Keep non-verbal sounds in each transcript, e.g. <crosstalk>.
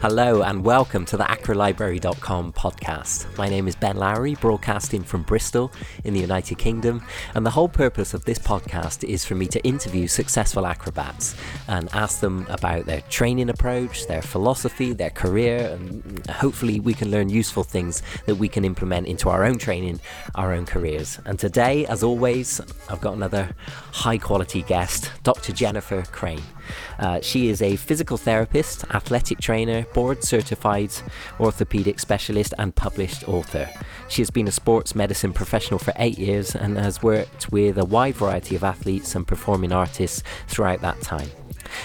Hello and welcome to the acrolibrary.com podcast. My name is Ben Lowry, broadcasting from Bristol in the United Kingdom, and the whole purpose of this podcast is for me to interview successful acrobats and ask them about their training approach, their philosophy, their career, and hopefully we can learn useful things that we can implement into our own training, our own careers. And today, as always, I've got another high quality guest, Dr. Jennifer Crane. Uh, she is a physical therapist, athletic trainer, board certified orthopedic specialist, and published author. She has been a sports medicine professional for eight years and has worked with a wide variety of athletes and performing artists throughout that time.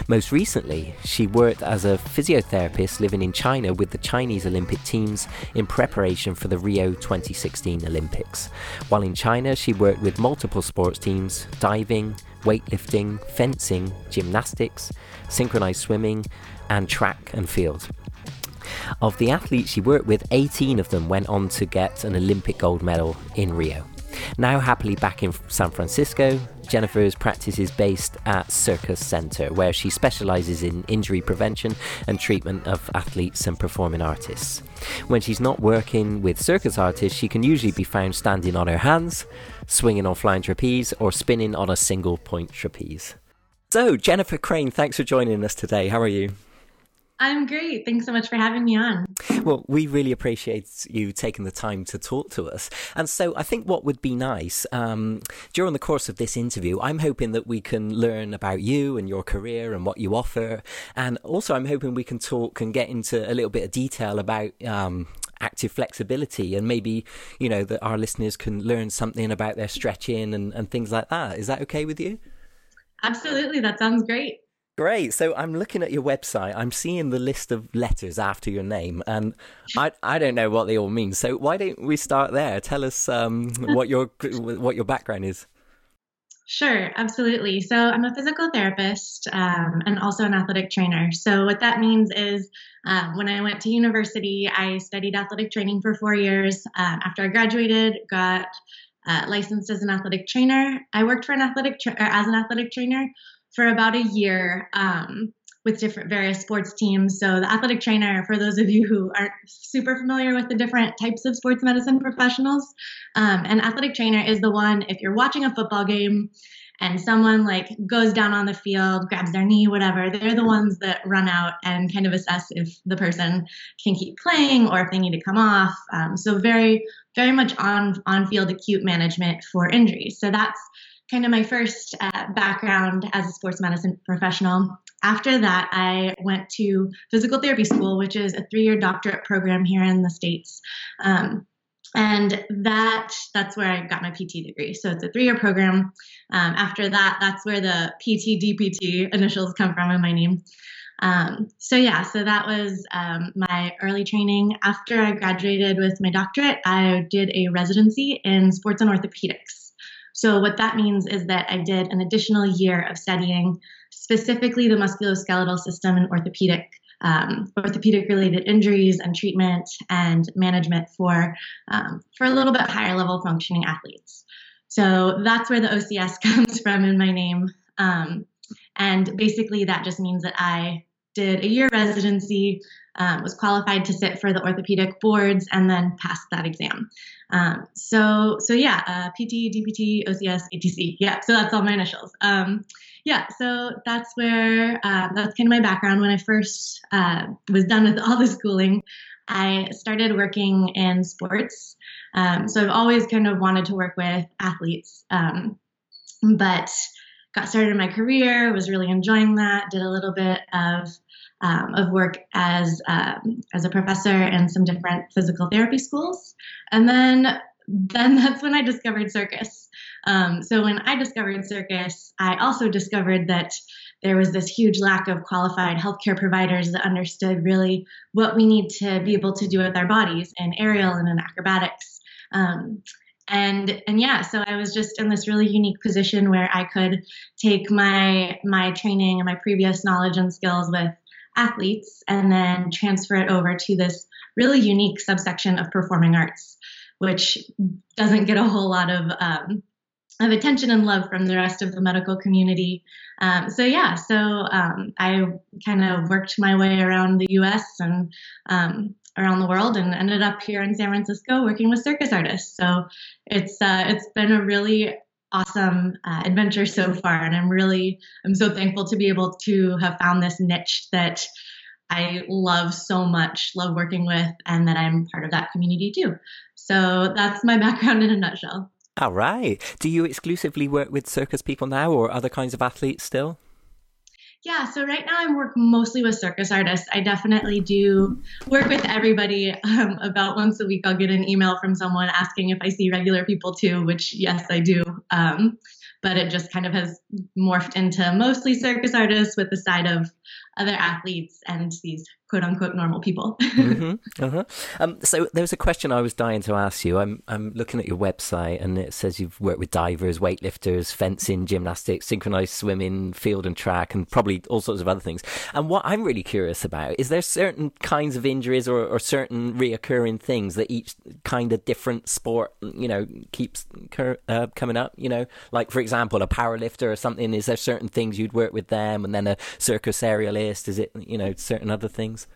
Most recently, she worked as a physiotherapist living in China with the Chinese Olympic teams in preparation for the Rio 2016 Olympics. While in China, she worked with multiple sports teams, diving, weightlifting, fencing, gymnastics, synchronized swimming, and track and field. Of the athletes she worked with, 18 of them went on to get an Olympic gold medal in Rio. Now happily back in San Francisco, Jennifer's practice is based at Circus Center, where she specializes in injury prevention and treatment of athletes and performing artists. When she's not working with circus artists, she can usually be found standing on her hands, swinging on flying trapeze, or spinning on a single point trapeze. So, Jennifer Crane, thanks for joining us today. How are you? I'm great. Thanks so much for having me on. Well, we really appreciate you taking the time to talk to us. And so I think what would be nice um, during the course of this interview, I'm hoping that we can learn about you and your career and what you offer. And also, I'm hoping we can talk and get into a little bit of detail about. Um, active flexibility and maybe you know that our listeners can learn something about their stretching and, and things like that is that okay with you absolutely that sounds great Great. So I'm looking at your website. I'm seeing the list of letters after your name, and I I don't know what they all mean. So why don't we start there? Tell us um, what your what your background is. Sure, absolutely. So I'm a physical therapist um, and also an athletic trainer. So what that means is um, when I went to university, I studied athletic training for four years. Um, after I graduated, got uh, licensed as an athletic trainer. I worked for an athletic tra- as an athletic trainer for about a year um, with different various sports teams. So the athletic trainer, for those of you who aren't super familiar with the different types of sports medicine professionals, um, an athletic trainer is the one if you're watching a football game and someone like goes down on the field, grabs their knee, whatever, they're the ones that run out and kind of assess if the person can keep playing or if they need to come off. Um, so very, very much on on field acute management for injuries. So that's kind of my first uh, background as a sports medicine professional. After that, I went to physical therapy school, which is a three year doctorate program here in the States. Um, and that that's where I got my PT degree. So it's a three-year program. Um, after that, that's where the PT DPT initials come from in my name. Um, so yeah, so that was um, my early training. After I graduated with my doctorate, I did a residency in sports and orthopedics. So, what that means is that I did an additional year of studying specifically the musculoskeletal system and orthopedic. Um, orthopedic related injuries and treatment and management for um, for a little bit higher level functioning athletes. So that's where the OCS <laughs> comes from in my name. Um, and basically, that just means that I did a year residency, um, was qualified to sit for the orthopedic boards, and then passed that exam. Um, so, so yeah, uh, PT, DPT, OCS, ATC. Yeah, so that's all my initials. Um, yeah, so that's where uh, that's kind of my background. When I first uh, was done with all the schooling, I started working in sports. Um, so I've always kind of wanted to work with athletes, um, but got started in my career, was really enjoying that, did a little bit of um, of work as um, as a professor in some different physical therapy schools, and then then <laughs> that's when I discovered circus. Um, so when I discovered circus, I also discovered that there was this huge lack of qualified healthcare providers that understood really what we need to be able to do with our bodies in aerial and in acrobatics. Um, and and yeah so i was just in this really unique position where i could take my my training and my previous knowledge and skills with athletes and then transfer it over to this really unique subsection of performing arts, which doesn't get a whole lot of um, of attention and love from the rest of the medical community. Um, so yeah, so um, I kind of worked my way around the U.S. and um, around the world, and ended up here in San Francisco working with circus artists. So it's uh, it's been a really awesome uh, adventure so far, and I'm really I'm so thankful to be able to have found this niche that. I love so much, love working with, and that I'm part of that community too. So that's my <laughs> background in a nutshell. All right. Do you exclusively work with circus people now or other kinds of athletes still? Yeah, so right now I work mostly with circus artists. I definitely do work with everybody. Um, about once a week, I'll get an email from someone asking if I see regular people too, which, yes, I do. Um, but it just kind of has morphed into mostly circus artists with the side of other athletes and these quote unquote normal people. <laughs> mm-hmm. uh-huh. um, so there was a question I was dying to ask you. I'm I'm looking at your website and it says you've worked with divers, weightlifters, fencing, gymnastics, synchronized swimming, field and track, and probably all sorts of other things. And what I'm really curious about is there certain kinds of injuries or, or certain reoccurring things that each kind of different sport you know keeps uh, coming up. You know, like for example, a powerlifter or something. Is there certain things you'd work with them, and then a circus Is it you know certain other things?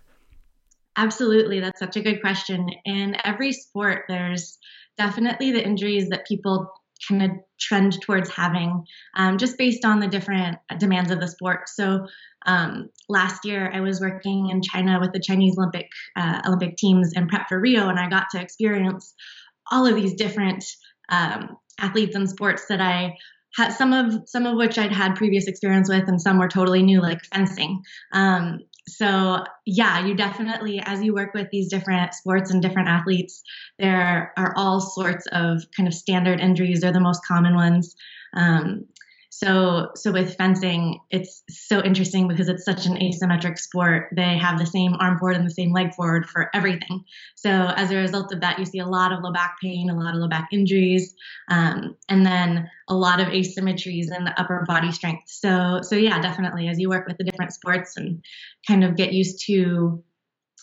Absolutely. That's such a good question. In every sport, there's definitely the injuries that people kind of trend towards having um, just based on the different demands of the sport. So um, last year I was working in China with the Chinese Olympic uh, Olympic teams and prep for Rio, and I got to experience all of these different um, athletes and sports that I had some of some of which I'd had previous experience with, and some were totally new, like fencing. Um, so yeah you definitely as you work with these different sports and different athletes there are all sorts of kind of standard injuries they're the most common ones um, so so with fencing, it's so interesting because it's such an asymmetric sport. They have the same arm forward and the same leg forward for everything. So as a result of that, you see a lot of low back pain, a lot of low back injuries, um, and then a lot of asymmetries in the upper body strength. So so yeah, definitely as you work with the different sports and kind of get used to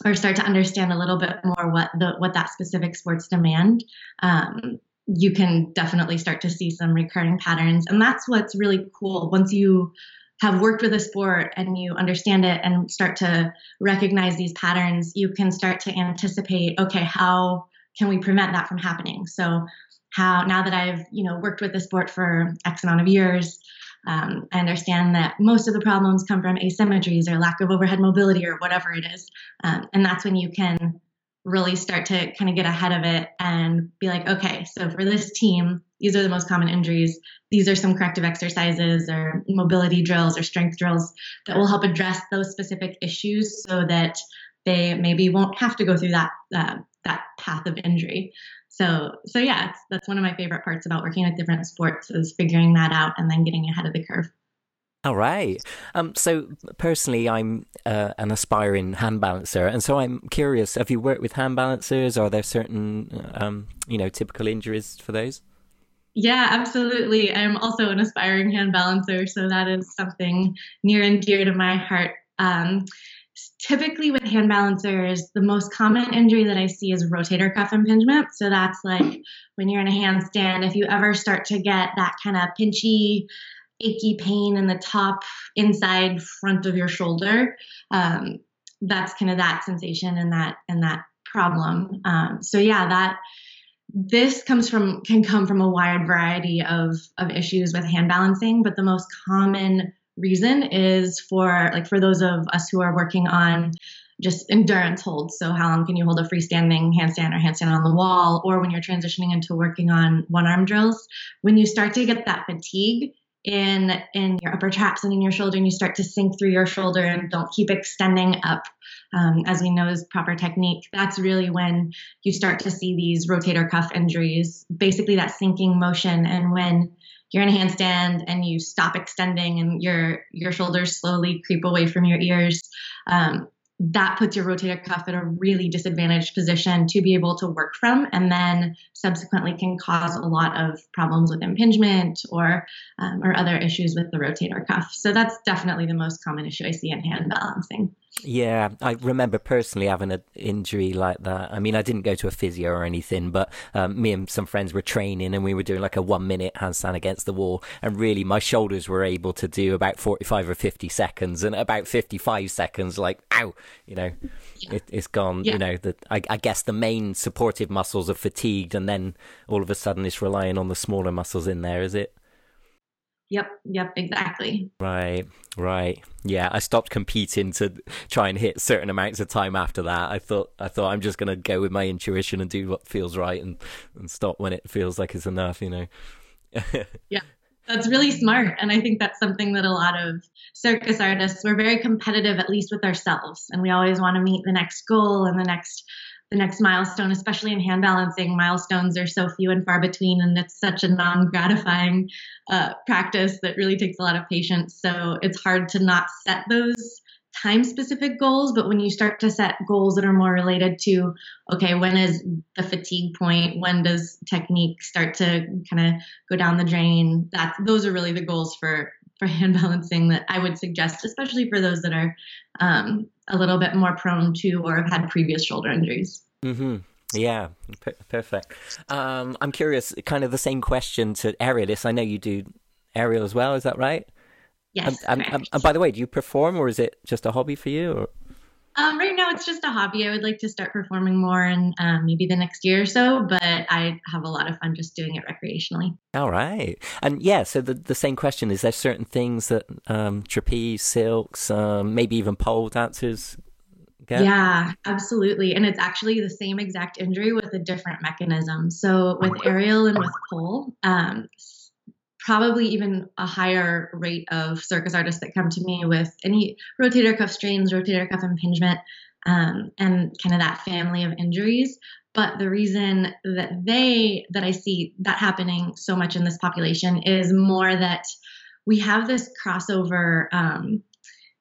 or start to understand a little bit more what the what that specific sports demand um, you can definitely start to see some recurring patterns. And that's what's really cool. Once you have worked with a sport and you understand it and start to recognize these patterns, you can start to anticipate, okay, how can we prevent that from happening? So how now that I've, you know, worked with the sport for X amount of years, um, I understand that most of the problems come from asymmetries or lack of overhead mobility or whatever it is. Um, and that's when you can really start to kind of get ahead of it and be like, okay, so for this team, these are the most common injuries. These are some corrective exercises or mobility drills or strength drills that will help address those specific issues so that they maybe won't have to go through that uh, that path of injury. So so yeah, that's one of my favorite parts about working with different sports is figuring that out and then getting ahead of the curve. All right. Um, so personally, I'm uh, an aspiring hand balancer, and so I'm curious. Have you worked with hand balancers? Are there certain, um, you know, typical injuries for those? Yeah, absolutely. I'm also an aspiring hand balancer, so that is something near and dear to my heart. Um, typically, with hand balancers, the most common injury that I see is rotator cuff impingement. So that's like when you're in a handstand. If you ever start to get that kind of pinchy achy pain in the top inside front of your shoulder. Um, that's kind of that sensation and that and that problem. Um, so yeah, that this comes from can come from a wide variety of of issues with hand balancing, but the most common reason is for like for those of us who are working on just endurance holds. So how long can you hold a freestanding handstand or handstand on the wall, or when you're transitioning into working on one arm drills, when you start to get that fatigue, in in your upper traps and in your shoulder and you start to sink through your shoulder and don't keep extending up um, as we know is proper technique that's really when you start to see these rotator cuff injuries basically that sinking motion. And when you're in a handstand and you stop extending and your your shoulders slowly creep away from your ears um, that puts your rotator cuff in a really disadvantaged position to be able to work from, and then subsequently can cause a lot of problems with impingement or um, or other issues with the rotator cuff. So that's definitely the most common issue I see in hand balancing. Yeah, I remember personally having an injury like that. I mean, I didn't go to a physio or anything, but um, me and some friends were training and we were doing like a one minute handstand against the wall. And really, my shoulders were able to do about 45 or 50 seconds. And about 55 seconds, like, ow, you know, yeah. it, has gone. Yeah. You know, the, I, I guess the main supportive muscles are fatigued. And then all of a sudden, it's relying on the smaller muscles in there, is it? Yep, yep, exactly. Right, right. Yeah, I stopped competing to try and hit certain amounts of time after that. I thought I thought I'm just gonna go with my intuition and do what feels right and, and stop when it feels like it's enough, you know. <laughs> yeah. That's really smart. And I think that's something that a lot of circus artists, we're very competitive, at least with ourselves. And we always want to meet the next goal and the next the next milestone, especially in hand balancing. Milestones are so few and far between, and it's such a non gratifying uh, practice that really takes a lot of patience. So it's hard to not set those time specific goals. But when you start to set goals that are more related to, okay, when is the fatigue point? When does technique start to kind of go down the drain? That's those are really the goals for for hand balancing that I would suggest, especially for those that are um, a little bit more prone to or have had previous shoulder injuries. Mm-hmm. Yeah, perfect. Um, I'm curious, kind of the same question to aerialists. I know you do aerial as well. Is that right? Yes. And, and, and, by the way, do you perform, or is it just a hobby for you? Or? Um, right now, it's just a hobby. I would like to start performing more in um, maybe the next year or so, but I have a lot of fun just doing it recreationally. All right. And yeah, so the, the same question is there certain things that um, trapeze, silks, um, maybe even pole dancers get? Yeah, absolutely. And it's actually the same exact injury with a different mechanism. So with aerial and with pole, um, probably even a higher rate of circus artists that come to me with any rotator cuff strains, rotator cuff impingement, um, and kind of that family of injuries. But the reason that they that I see that happening so much in this population is more that we have this crossover. Um,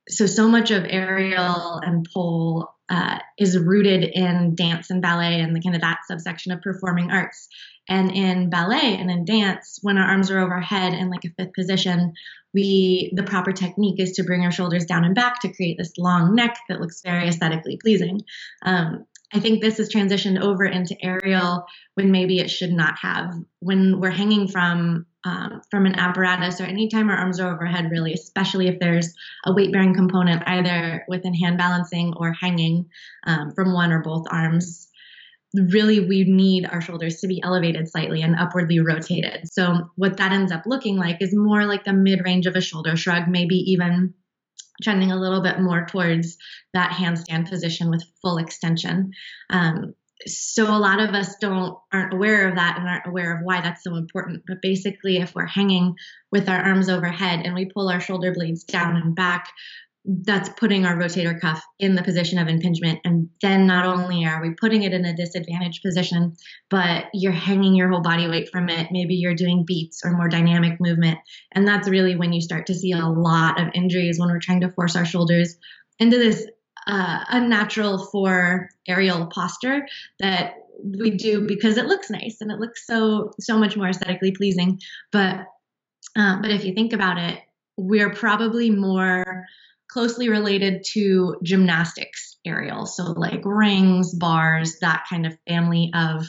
so so much of aerial and pole uh, is rooted in dance and ballet and the kind of that subsection of performing arts. And in ballet and in dance, when our arms are overhead in like a fifth position, we the proper technique is to bring our shoulders down and back to create this long neck that looks very aesthetically pleasing. Um, I think this has transitioned over into aerial when maybe it should not have. When we're hanging from um, from an apparatus or anytime our arms are overhead, really, especially if there's a weight bearing component either within hand balancing or hanging um, from one or both arms, really we need our shoulders to be elevated slightly and upwardly rotated. So what that ends up looking like is more like the mid range of a shoulder shrug, maybe even trending a little bit more towards that handstand position with full extension. Um, so a lot of us don't aren't aware of that and aren't aware of why that's so important but basically if we're hanging with our arms overhead and we pull our shoulder blades down and back that's putting our rotator cuff in the position of impingement. And then not only are we putting it in a disadvantaged position, but you're hanging your whole body weight from it. Maybe you're doing beats or more dynamic movement. And that's really when you start to see a lot of injuries when we're trying to force our shoulders into this uh, unnatural for aerial posture that we do because it looks nice and it looks so so much more aesthetically pleasing. But uh, but if you think about it, we're probably more closely related to gymnastics aerial. So, like rings, bars, that kind of family of.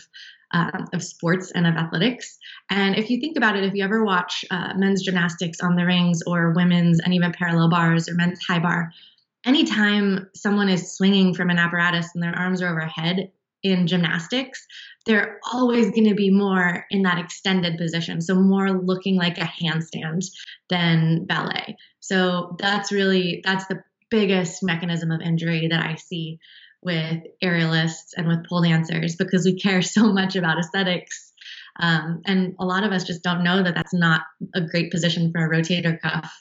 Uh, of sports and of athletics. And if you think about it, if you ever watch uh, men's gymnastics on the rings or women's and even parallel bars or men's high bar, anytime someone is swinging from an apparatus and their arms are overhead in gymnastics, they're always going to be more in that extended position. So, more looking like a handstand than ballet. So that's really that's the biggest mechanism of injury that I see with aerialists and with pole dancers because we care so much about aesthetics. Um, and a lot of us just don't know that that's not a great position for a rotator cuff.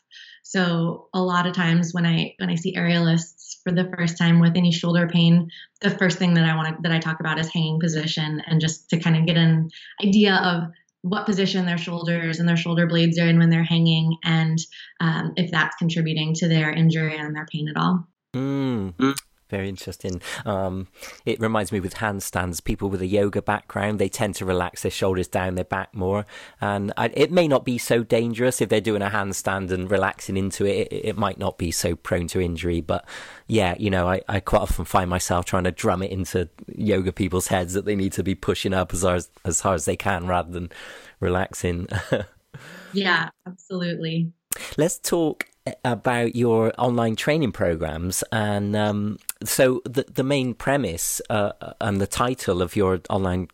So a lot of times when I when I see aerialists for the first time with any shoulder pain, the first thing that I want to, that I talk about is hanging position and just to kind of get an idea of what position their shoulders and their shoulder blades are in when they're hanging, and um, if that's contributing to their injury and their pain at all. Mm. Very interesting. Um, it reminds me with handstands. People with a yoga background they tend to relax their shoulders down their back more, and I, it may not be so dangerous if they're doing a handstand and relaxing into it. It, it might not be so prone to injury, but yeah, you know, I, I quite often find myself trying to drum it into yoga people's heads that they need to be pushing up as hard as, as hard as they can rather than relaxing. <laughs> yeah, absolutely. Let's talk about your online training programs and um, so the the main premise uh, and the title of your online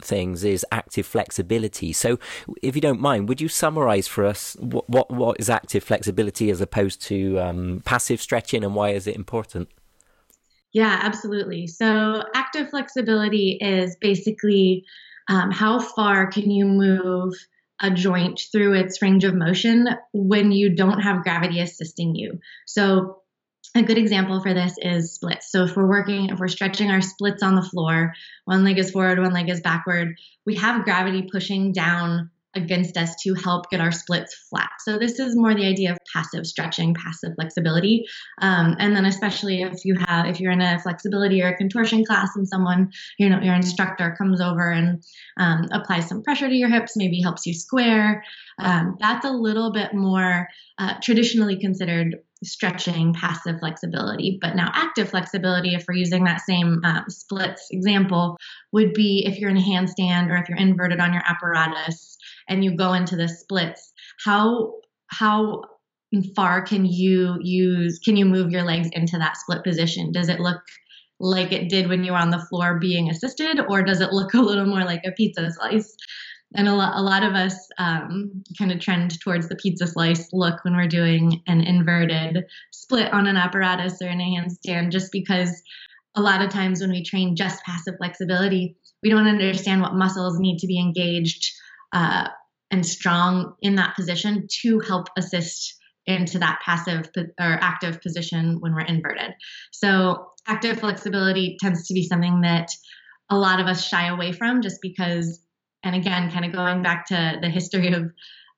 things is active flexibility. So if you don't mind would you summarize for us what what, what is active flexibility as opposed to um, passive stretching and why is it important? Yeah absolutely. So active flexibility is basically um, how far can you move a joint through its range of motion when you don't have gravity assisting you. So, a good example for this is splits. So, if we're working, if we're stretching our splits on the floor, one leg is forward, one leg is backward, we have gravity pushing down against us to help get our splits flat. So this is more the idea of passive stretching, passive flexibility. Um, and then especially if you have, if you're in a flexibility or a contortion class and someone, you know, your instructor comes over and um, applies some pressure to your hips, maybe helps you square. Um, that's a little bit more uh, traditionally considered stretching passive flexibility. But now, active flexibility, if we're using that same um, splits example, would be if you're in a handstand or if you're inverted on your apparatus and you go into the splits, how how far can you use can you move your legs into that split position? Does it look like it did when you were on the floor being assisted, or does it look <laughs> a little more like a pizza slice? And a lot, a lot of us um, kind of trend towards the pizza slice look when we're doing an inverted split on an apparatus or in a handstand, just because a lot of times when we train just passive flexibility, we don't understand what muscles need to be engaged uh, and strong in that position to help assist into that passive or active position when we're inverted. So, active flexibility tends to be something that a lot of us shy away from just because and again, kind of going back to the history of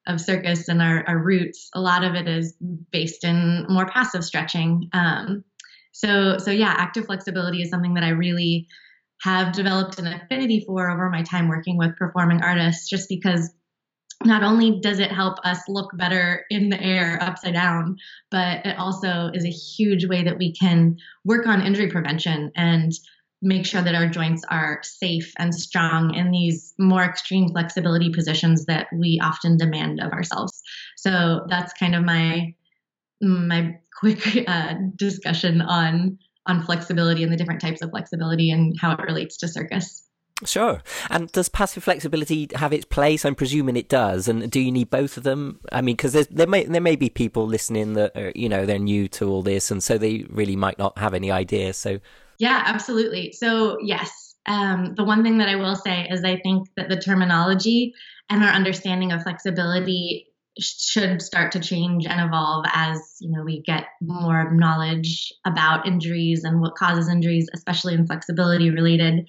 of circus and our, our roots, a lot of it is based in more passive stretching. Um, so so yeah, active flexibility is something that I really have developed an affinity for over my time working with performing artists, just because not only does it help us look better in the air upside down, but it also is a huge way that we can work on injury prevention and make sure that our joints are safe and strong in these more extreme flexibility positions that we often demand of ourselves. So that's kind of my my quick <laughs> uh, discussion on on flexibility and the different types of flexibility and how it relates to circus. Sure. And does passive flexibility have its place? I'm presuming it does. And do you need both of them? I mean, because there may there may be people listening that are, you know they're new to all this, and so they really might not have any idea. So yeah, absolutely. So, yes, um, the one thing that I will say is I think that the terminology and our understanding of flexibility should start to change and evolve as you know we get more knowledge about injuries and what causes injuries, especially in flexibility related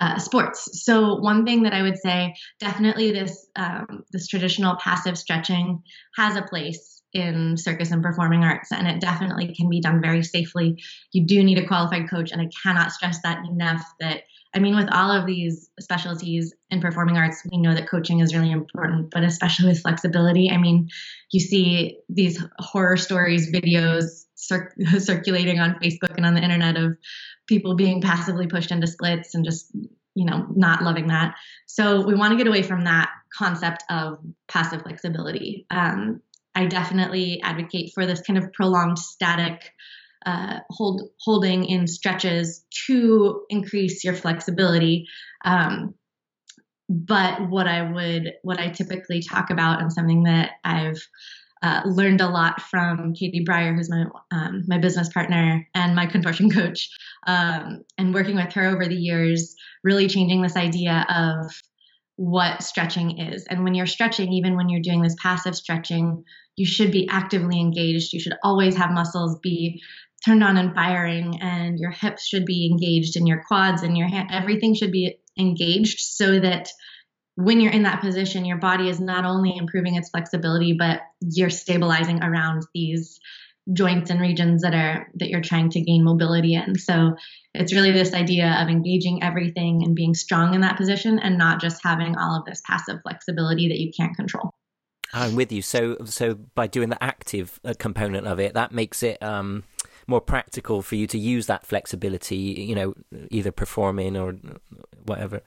uh, sports. So one thing that I would say, definitely this um, this traditional passive stretching has a place in circus and performing arts, and it definitely can be done very safely. You do need a qualified coach, and I cannot stress that enough. That I mean, with all of these specialties in performing arts, we know that coaching is really important, but especially with flexibility. I mean, you see these horror stories, videos cir- <laughs> circulating on Facebook and on the internet of people being passively pushed into splits and just you know not loving that so we want to get away from that concept of passive flexibility um, I definitely advocate for this kind of prolonged static uh, hold holding in stretches to increase your flexibility. Um, but what I would, what I typically talk about, and something that I've uh, learned a lot from Katie Breyer, who's my um, my business partner and my contortion coach, um, and working with her over the years, really changing this idea of what stretching is. And when you're stretching, even when you're doing this passive stretching, you should be actively engaged. You should always have muscles be turned on and firing, and your hips should be engaged, and your quads and your hand, everything should be engaged so that when you're in that position, your body is not only improving its flexibility, but you're stabilizing around these joints and regions that are that you're trying to gain mobility in. So it's really this idea of engaging everything and being strong in that position and not just having all of this passive flexibility that you can't control. I'm with you. So so by doing the active uh, component of it, that makes it um, more practical for you to use that flexibility. You know, either performing or whatever.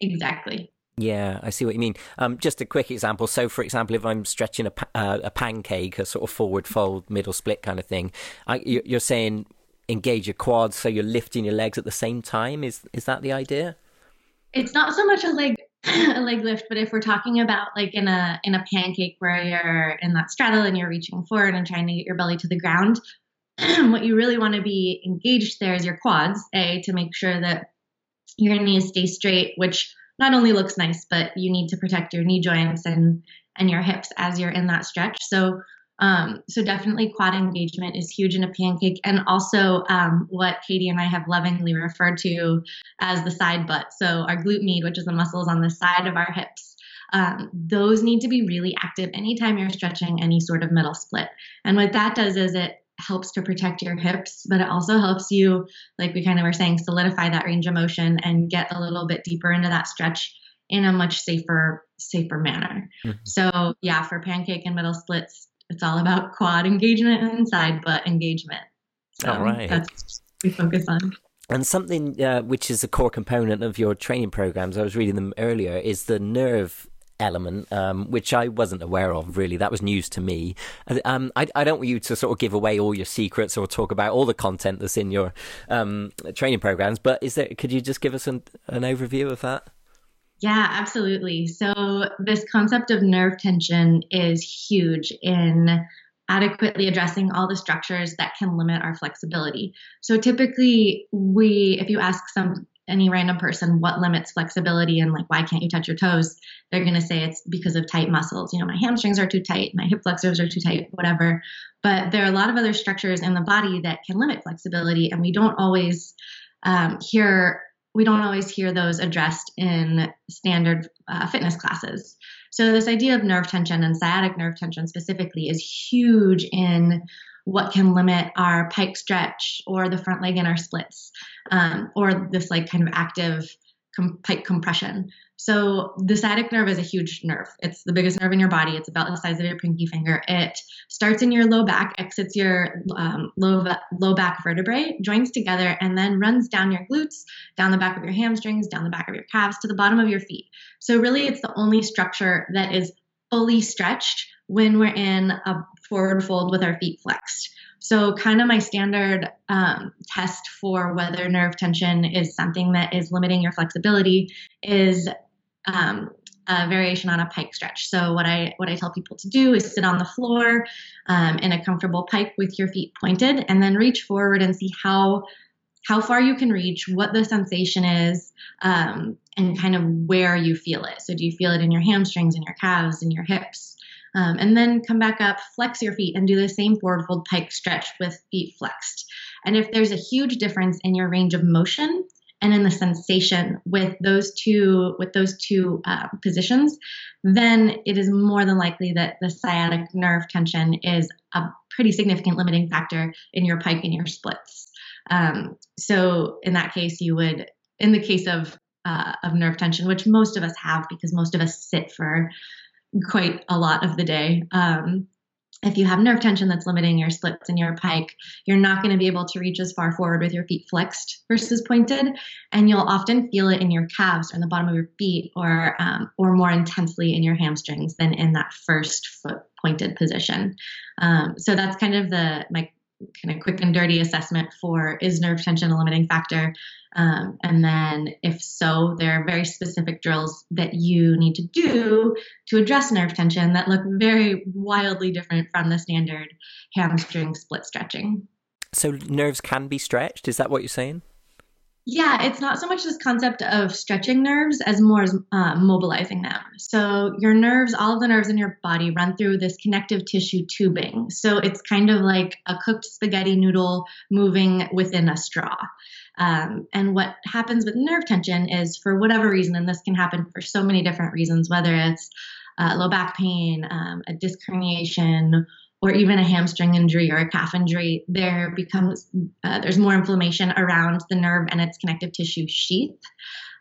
Exactly. Yeah, I see what you mean. Um, just a quick example. So, for example, if I'm stretching a, uh, a pancake, a sort of forward fold, middle split kind of thing, I, you're saying engage your quads, so you're lifting your legs at the same time. Is is that the idea? It's not so much a leg <clears throat> a leg lift, but if we're talking about like in a in a pancake where you're in that straddle and you're reaching forward and trying to get your belly to the ground, <clears throat> what you really want to be engaged there is your quads. A to make sure that your knees stay straight, which not only looks nice, but you need to protect your knee joints and and your hips as you're in that stretch. So um, so definitely quad engagement is huge in a pancake, and also um, what Katie and I have lovingly referred to as the side butt. So our glute med, which is the muscles on the side of our hips, um, those need to be really active anytime you're stretching any sort of middle split. And what that does is it helps to protect your hips, but it also helps you, like we kind of were saying, solidify that range of motion and get a little bit deeper into that stretch in a much safer, safer manner. Mm-hmm. So yeah, for pancake and middle splits, it's all about quad engagement and side butt engagement. So all right. That's what we focus on. And something uh, which is a core component of your training programs, I was reading them earlier, is the nerve element, um, which I wasn't aware of really. That was news to me. Um, I, I, don't want you to sort of give away all your secrets or talk about all the content that's in your um, training programs, but is there? Could you just give us an, an overview of that? Yeah, absolutely. So this concept of nerve tension is huge in adequately addressing all the structures that can limit our flexibility. So typically we if you ask some any random person what limits flexibility and like why can't you touch your toes? They're going to say it's because of tight muscles. You know my hamstrings are too tight my hip flexors are too tight whatever. But there are a lot of other structures in the body that can limit flexibility and we don't always um, hear we don't always hear those addressed in standard uh, fitness classes. So this idea of nerve tension and sciatic nerve tension specifically is huge in what can limit our pike stretch or the front leg in our splits um, or this like kind of active com- pike compression. So the sciatic nerve is a huge nerve. It's the biggest nerve in your body. It's about the size of your pinky finger. It starts in your low back, exits your um, low low back vertebrae, joins together, and then runs down your glutes, down the back of your hamstrings, down the back of your calves, to the bottom of your feet. So really, it's the only structure that is fully stretched when we're in a forward fold with our feet flexed. So, kind of my standard um, test for whether nerve tension is something that is limiting your flexibility is um, a variation on a pike stretch. So, what I what I tell people to do is sit on the floor um, in a comfortable pike with your feet pointed, and then reach forward and see how how far you can reach, what the sensation is, um, and kind of where you feel it. So, do you feel it in your hamstrings, in your calves, in your hips? Um, and then come back up, flex your feet, and do the same forward fold pike stretch with feet flexed. And if there's a huge difference in your range of motion and in the sensation with those two with those two uh, positions, then it is more than likely that the sciatic nerve tension is a pretty significant limiting factor in your pike and your splits. Um, so in that case, you would, in the case of uh, of nerve tension, which most of us have because most of us sit for quite a lot of the day. Um, if you have nerve tension that's limiting your splits and your pike, you're not going to be able to reach as far forward with your feet flexed versus pointed, and you'll often feel it in your calves or in the bottom of your feet, or um, or more intensely in your hamstrings than in that first foot pointed position. Um, so that's kind of the my kind of quick and dirty assessment for is nerve tension a limiting factor? Um, and then, if so, there are very specific drills that you need to do to address nerve tension that look very wildly different from the standard hamstring split stretching. So, nerves can be stretched? Is that what you're saying? Yeah, it's not so much this concept of stretching nerves as more as uh, mobilizing them. So, your nerves, all of the nerves in your body run through this connective tissue tubing. So, it's kind of like a cooked spaghetti noodle moving within a straw. Um, and what happens with nerve tension is, for whatever reason, and this can happen for so many different reasons, whether it's uh, low back pain, um, a disc herniation, or even a hamstring injury or a calf injury, there becomes uh, there's more inflammation around the nerve and its connective tissue sheath.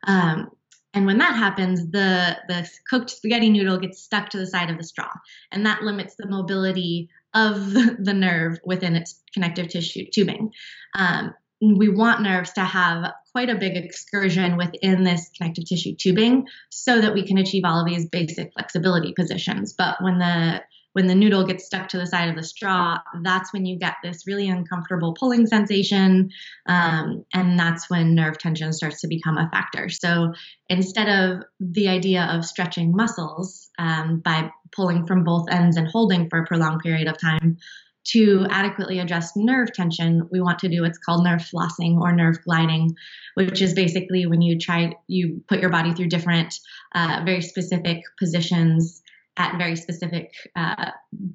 Um, and when that happens, the, the cooked spaghetti noodle gets stuck to the side of the straw, and that limits the mobility of <laughs> the nerve within its connective tissue tubing. Um, we want nerves to have quite a big excursion within this connective tissue tubing so that we can achieve all of these basic flexibility positions. But when the when the noodle gets stuck to the side of the straw, that's when you get this really uncomfortable pulling sensation. Um, and that's when nerve tension starts to become a factor. So instead of the idea of stretching muscles um, by pulling from both ends and holding for a prolonged period of time, to adequately address nerve tension, we want to do what's called nerve flossing or nerve gliding, which is basically when you try, you put your body through different, uh, very specific positions at very specific uh,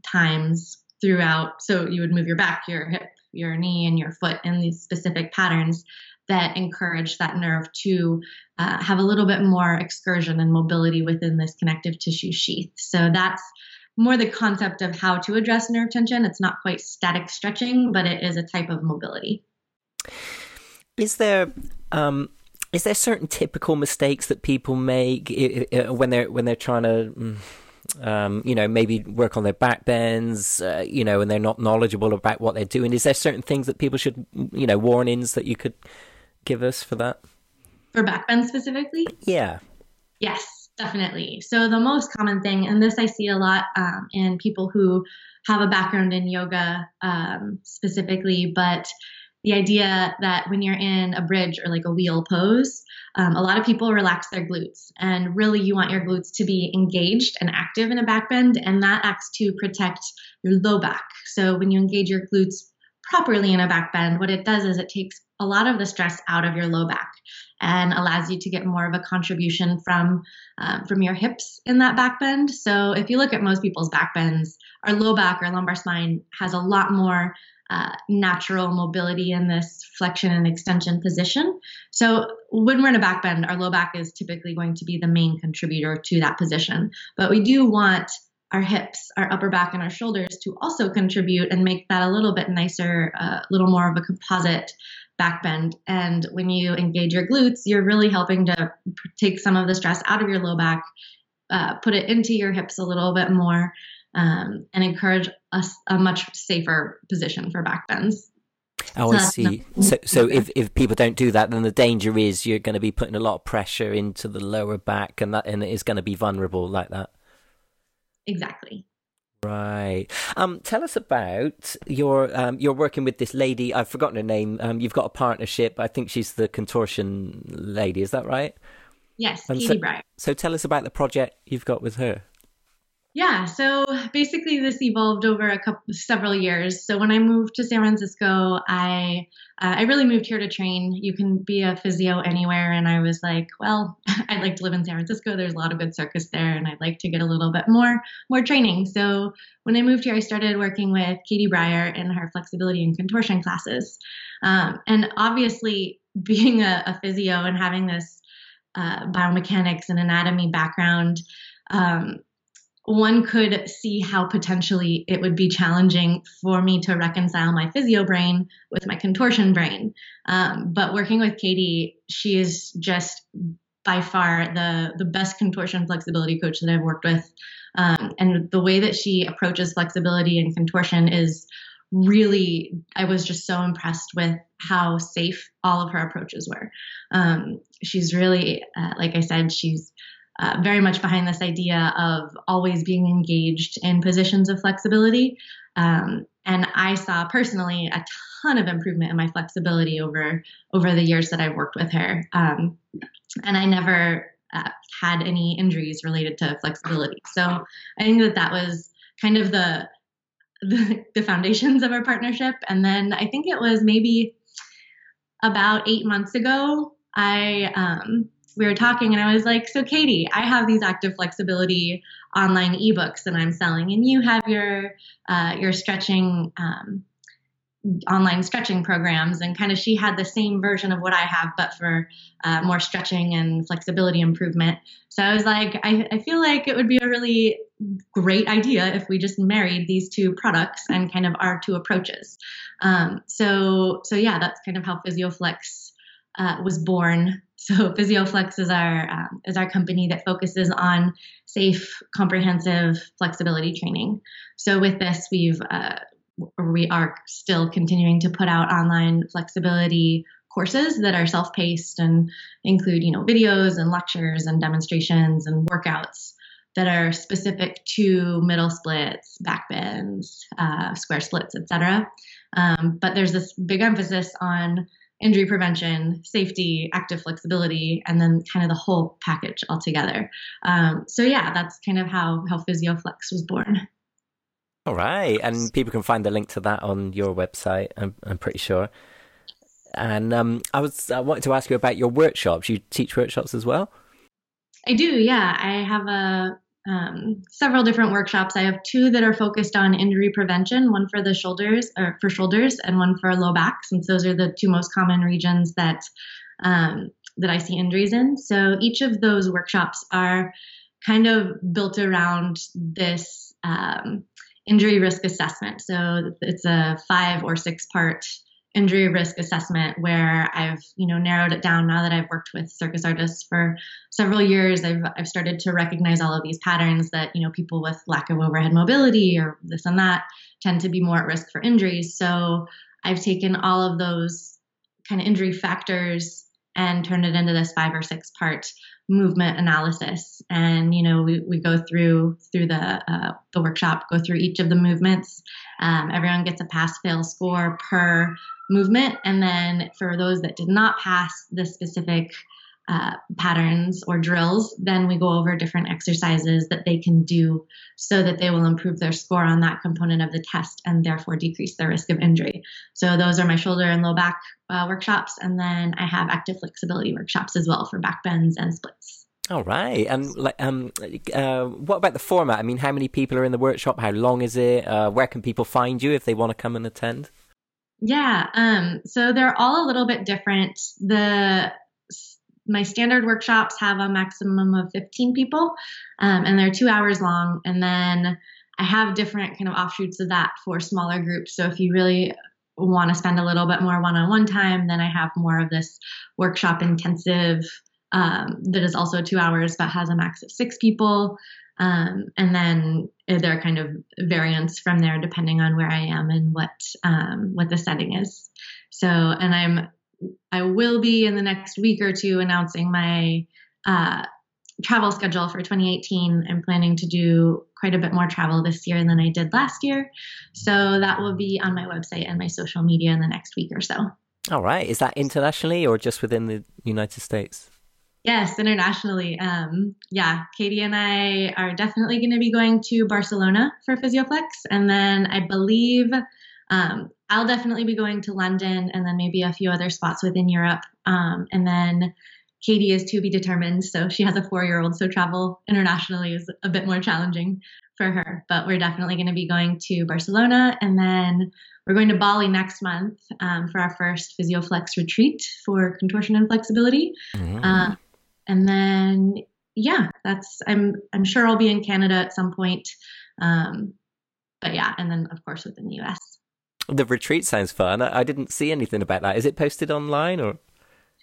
times throughout. So you would move your back, your hip, your knee, and your foot in these specific patterns that encourage that nerve to uh, have a little bit more excursion and mobility within this connective tissue sheath. So that's more the concept of how to address nerve tension. It's not quite static stretching, but it is a type of mobility. Is there um, is there certain typical mistakes that people make when they're when they're trying to mm, um, you know, maybe work on their back bends, uh, you know, and they're not knowledgeable about what they're doing. Is there certain things that people should, you know, warnings that you could give us for that? For back bends specifically? Yeah. Yes, definitely. So the most common thing, and this I see a lot um, in people who have a background in yoga um, specifically, but the idea that when you're in a bridge or like a wheel pose, um, a lot of people relax their glutes. And really, you want your glutes to be engaged and active in a back bend, and that acts to protect your low back. So when you engage your glutes properly in a back bend, what it does is it takes a lot of the stress out of your low back and allows you to get more of a contribution from um, from your hips in that back bend. So if you look at most people's back bends, our low back or lumbar spine has a lot more uh, natural mobility in this flexion and extension position. So when we're in a back bend, our low back is typically going to be the main contributor to that position. But we do want our hips, our upper back, and our shoulders to also contribute and make that a little bit nicer, a uh, little more of a composite back bend. And when you engage your glutes, you're really helping to take some of the stress out of your low back, uh, put it into your hips a little bit more, um, and encourage a, a, much safer position for back bends. Oh, so I see. So, so if, if people don't do that, then the danger is you're going to be putting a lot of pressure into the lower back, and that and it is going to be vulnerable like that. Exactly. Right. Um, tell us about your um, you're working with this lady. I've forgotten her name. Um, you've got a partnership. I think she's the contortion lady. Is that right? Yes, Katie so, Breyer. So tell us about the project you've got with her. Yeah, so basically this evolved over a couple several years. So when I moved to San Francisco, I uh, I really moved here to train. You can be a physio anywhere, and I was like, well, <laughs> I'd like to live in San Francisco. There's a lot of good circus there, and I'd like to get a little bit more more training. So when I moved here, I started working with Katie Breyer in her flexibility and contortion classes. Um, and obviously, <laughs> being a, a, physio and having this uh, biomechanics and anatomy background. Um, one could see how potentially it would be challenging for me to reconcile my physio brain with my contortion brain. Um, but working with Katie, she is just by far the the best contortion flexibility coach that I've worked with. Um, and the way that she approaches flexibility and contortion is really I was just so impressed with how safe all of her approaches were. Um, she's really, uh, like I said, she's uh, very much behind this idea of always being engaged in positions of flexibility. Um, and I saw personally a ton of improvement in my flexibility over over the years that I've worked with her. Um, and I never uh, had any injuries related to flexibility. So I think that that was kind of the, <laughs> the, the foundations of our partnership. And then I think it was maybe about eight months ago, I um, we were talking and I was like, so Katie, I have these active flexibility online ebooks that I'm selling, and you have your uh, your stretching um, online stretching programs and kind of she had the same version of what i have but for uh, more stretching and flexibility improvement. So i was like I, I feel like it would be a really great idea if we just married these two products and kind of our two approaches. Um, so so yeah that's kind of how physioflex uh, was born so physioflex is our um, is our company that focuses on safe comprehensive flexibility training. So with this we've uh, we are still continuing to put out online flexibility courses that are self-paced and include you know videos and lectures and demonstrations and workouts that are specific to middle splits back bends uh, square splits etc um, but there's this big emphasis on injury prevention safety active flexibility and then kind of the whole package altogether um, so yeah that's kind of how how physioflex was born all right, and people can find the link to that on your website. I'm, I'm pretty sure. And um, I was I wanted to ask you about your workshops. You teach workshops as well. I do. Yeah, I have a um, several different workshops. I have two that are focused on injury prevention. One for the shoulders, or for shoulders, and one for low back, since those are the two most common regions that um, that I see injuries in. So each of those workshops are kind of built around this um, injury risk assessment. So it's a five or six part injury risk assessment where I've you know narrowed it down now that I've worked with circus artists for several years. I've I've started to recognize all of these patterns that you know people with lack of overhead mobility or this and that tend to be more at risk for injuries so I've taken all of those kind of injury factors and turned it into this five or six part movement analysis. And you know we, we go through through the uh, the workshop go through each of the movements. Um, everyone gets a pass fail score per movement. And then for those that did not pass the specific uh, patterns or drills, then we go over different exercises that they can do so that they will improve their score on that component of the test and therefore decrease their risk of injury. So those are my shoulder and low back uh, workshops, and then I have active flexibility workshops as well for back bends and splits. All right, and like, um, uh, what about the format? I mean, how many people are in the workshop? How long is it? Uh, where can people find you if they want to come and attend? Yeah, um, so they're all a little bit different. The my standard workshops have a maximum of 15 people um, and they're two hours long. And then i have different kind of offshoots of that for smaller groups. So if you really want to spend a little bit more one-on-one time then i have more of this workshop intensive um, that is also two hours but has a max of six people. Um, and then there are kind of variants from there depending on where i am and what um, what the setting is. So and i'm I will be in the next week or two announcing my uh, travel schedule for 2018. I'm planning to do quite a bit more travel this year than I did last year. So that will be on my website and my social media in the next week or so. All right. Is that internationally or just within the United States? Yes, internationally. Um, yeah, Katie and I are definitely going to be going to Barcelona for PhysioFlex. And then I believe um, I'll definitely be going to London and then maybe a few other spots within Europe. Um, and then Katie is to be determined. So she has a four year old. So travel internationally is a bit more challenging for her. But we're definitely going to be going to Barcelona. And then we're going to Bali next month um, for our first PhysioFlex retreat for contortion and flexibility. Mm-hmm. Uh, and then, yeah, that's, I'm, I'm sure I'll be in Canada at some point. Um, but yeah, and then of course within the US. The retreat sounds fun. I, didn't see anything about that. Is it posted online or?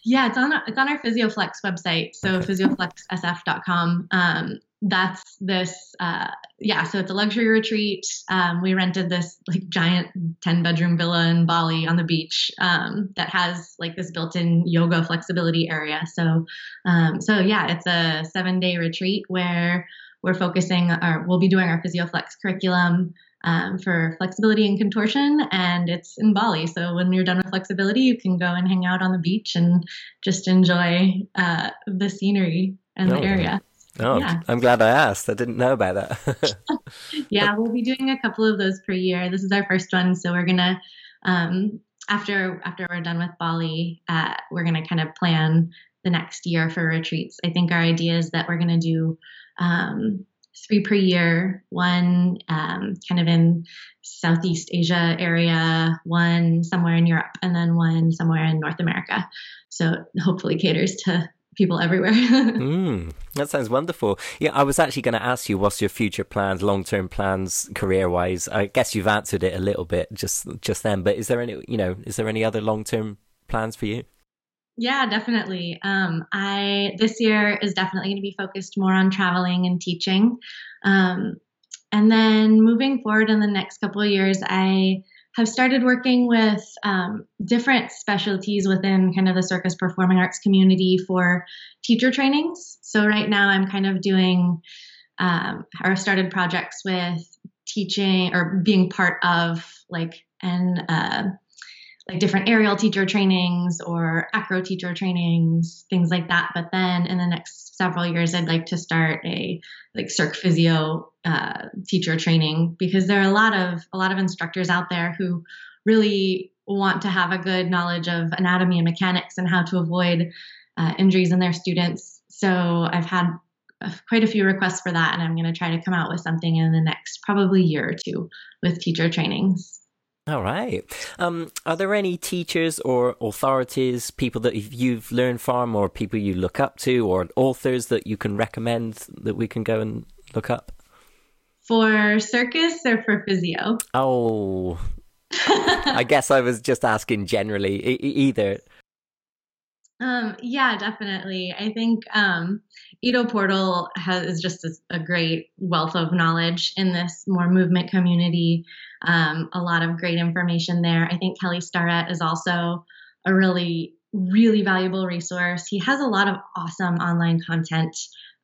Yeah, it's on it's on our PhysioFlex website, so okay. physioflexsf.com. Um, that's this, uh, yeah. So it's a luxury retreat. Um, we rented this like giant ten bedroom villa in Bali on the beach um, that has like this built-in yoga flexibility area. So, um, so yeah, it's a seven day retreat where we're focusing, or we'll be doing our PhysioFlex curriculum um, for flexibility and contortion, and it's in Bali. So when you're done with flexibility, you can go and hang out on the beach and just enjoy uh, the scenery and oh, the area. Oh, yeah. I'm glad I asked. I didn't know about that. <laughs> yeah, we'll be doing a couple of those per year. This is our first one, so we're gonna um, after after we're done with Bali, uh, we're gonna kind of plan the next year for retreats. I think our idea is that we're gonna do um, three per year, one um, kind of in Southeast Asia area, one somewhere in Europe, and then one somewhere in North America. So hopefully caters to people everywhere. <laughs> mm, that sounds wonderful. Yeah, I was actually going to ask you what's your future plans, long term plans, career wise. I guess you've answered it a little bit just just then, but is there any you know is there any other long term plans for you? Yeah, definitely. Um, I this year is definitely going to be focused more on traveling and teaching, um, and then moving forward in the next couple of years, I have started working with um, different specialties within kind of the circus performing arts community for teacher trainings. So right now, I'm kind of doing um, or started projects with teaching or being part of like an uh, like different aerial teacher trainings or acro teacher trainings, things like that. But then in the next several years, I'd like to start a like circ physio uh, teacher training because there are a lot of a lot of instructors out there who really want to have a good knowledge of anatomy and mechanics and how to avoid uh, injuries in their students. So I've had quite a few requests for that, and I'm going to try to come out with something in the next probably year or two with teacher trainings. All right. Um, are there any teachers or authorities, people that you've learned from, or people you look up to, or authors that you can recommend that we can go and look up? For circus or for physio? Oh, <laughs> I guess I was just asking generally, e- either. Um, yeah, definitely. I think um, Ido Portal has is just a, a, great wealth of knowledge in this more movement community. Um, a lot of great information there. I think Kelly Starrett is also a really, really valuable resource. He has a lot of awesome online content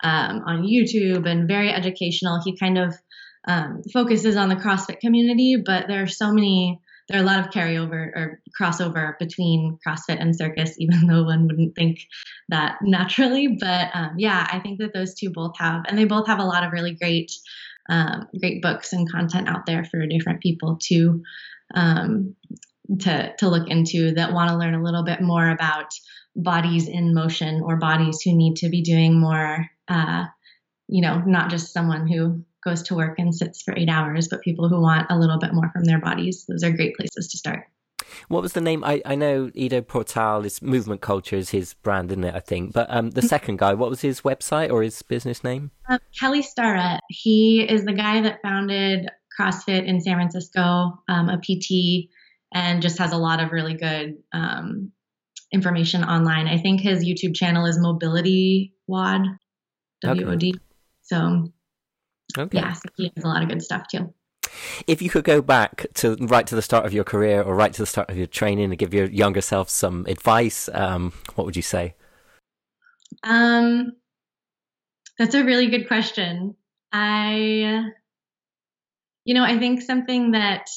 um, on YouTube and very educational. He kind of um, focuses on the CrossFit community, but there are so many there are a lot of carryover or crossover between CrossFit and circus, even <laughs> though one wouldn't think that naturally. But um, yeah, I think that those two both have, and they both have a lot of really great, um, great books and content out there for different people to um, to to look into that want to learn a little bit more about bodies in motion or bodies who need to be doing more. Uh, you know, not just someone who goes to work and sits for eight hours, but people who want a little bit more from their bodies. Those are great places to start. What was the name? I, I know Ido Portal is movement culture is his brand, isn't it? I think. But um, the mm-hmm. second guy, what was his website or his business name? Uh, Kelly Starrett. He is the guy that founded CrossFit in San Francisco, um, a PT, and just has a lot of really good um, information online. I think his YouTube channel is Mobility WOD, W O D. So Okay. Yeah, he has a lot of good stuff too. If you could go back to right to the start of your career or right to the start of your training and give your younger self some advice, um, what would you say? Um, that's a really good question. I, you know, I think something that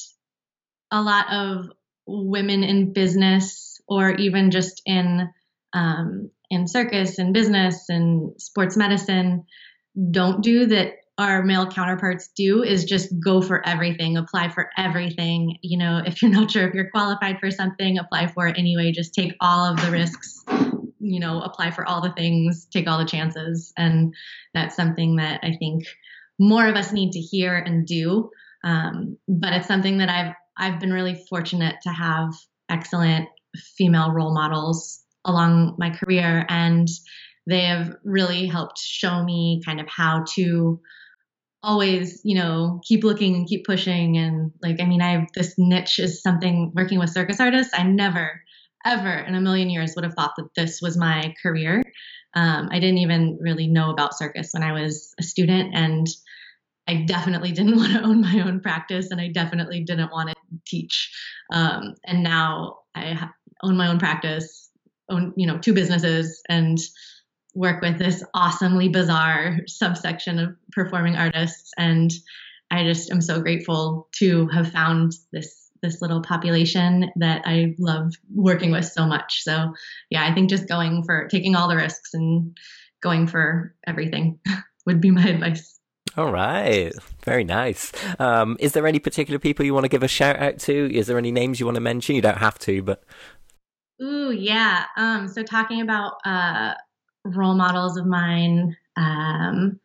a lot of women in business or even just in um, in circus and business and sports medicine don't do that our male counterparts do is just go for everything, apply for everything. You know, if you're not sure if you're qualified for something, apply for it anyway. Just take all of the risks, you know, apply for all the things, take all the chances. And that's something that I think more of us need to hear and do. Um, but it's something that I've I've been really fortunate to have excellent female role models along my career and they have really helped show me kind of how to always, you know, keep looking and keep pushing. And like, I mean, I this niche is something working with circus artists. I never, ever in a million years would have thought that this was my career. Um, I didn't even really know about circus when I was a student. And I definitely didn't <laughs> want to own my own practice and I definitely didn't want to teach. Um, and now I own my own practice, own, you know, two businesses and work with this awesomely bizarre subsection of performing artists. And i just am so grateful to have found this this little population that i love working with so much. So yeah i think just going for taking all the risks and going for everything <laughs> would be my advice. All right. Very nice. Um, is there any particular people you want to give a shout out to? Is there any names you want to mention? You don't have to but Ooh, yeah. Um, so talking about uh, role models of mine. Um,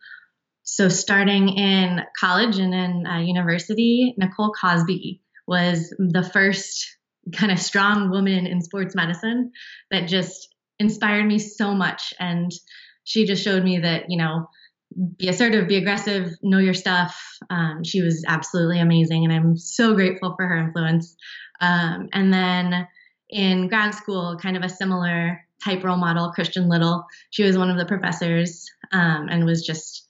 so starting in college and in uh, university, Nicole Cosby was the first kind of strong woman in sports medicine that just inspired me so much. And she just showed me that, you know, be assertive, be aggressive, know your stuff. Um, she was absolutely amazing, and I'm so grateful for her influence. Um, and then in grad school, kind of a similar type role model, Christian Little. She was one of the professors um, and was just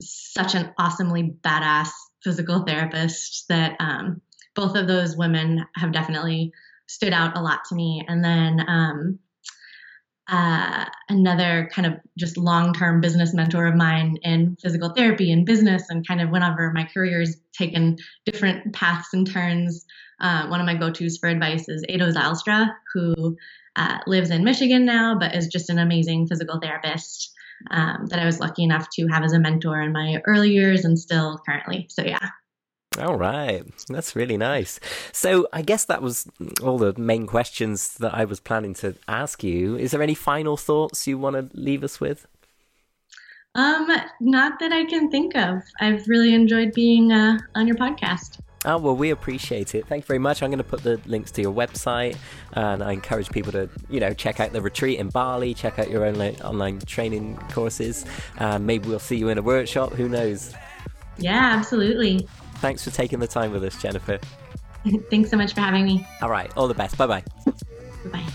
such an awesomely badass physical therapist that um, both of those women have definitely stood out a lot to me. And then um, uh, another kind of just long term business mentor of mine in physical therapy and business, and kind of whenever my career's taken different paths and turns. Uh, one of my go tos for advice is Ado Zylstra, who uh, lives in Michigan now, but is just an amazing physical therapist um, that I was lucky enough to have as a mentor in my early years and still currently. So, yeah. All right, that's really nice. So, I guess that was all the main questions that I was planning to ask you. Is there any final thoughts you want to leave us with? Um, not that I can think of. I've really enjoyed being uh, on your podcast. Oh, well, we appreciate it. Thank you very much. I'm going to put the links to your website and I encourage people to, you know, check out the retreat in Bali, check out your own online training courses. and maybe we'll see you in a workshop. Who knows? Yeah, absolutely. Thanks for taking the time with us, Jennifer. <laughs> Thanks so much for having me. All right. All the best. Bye bye. Bye.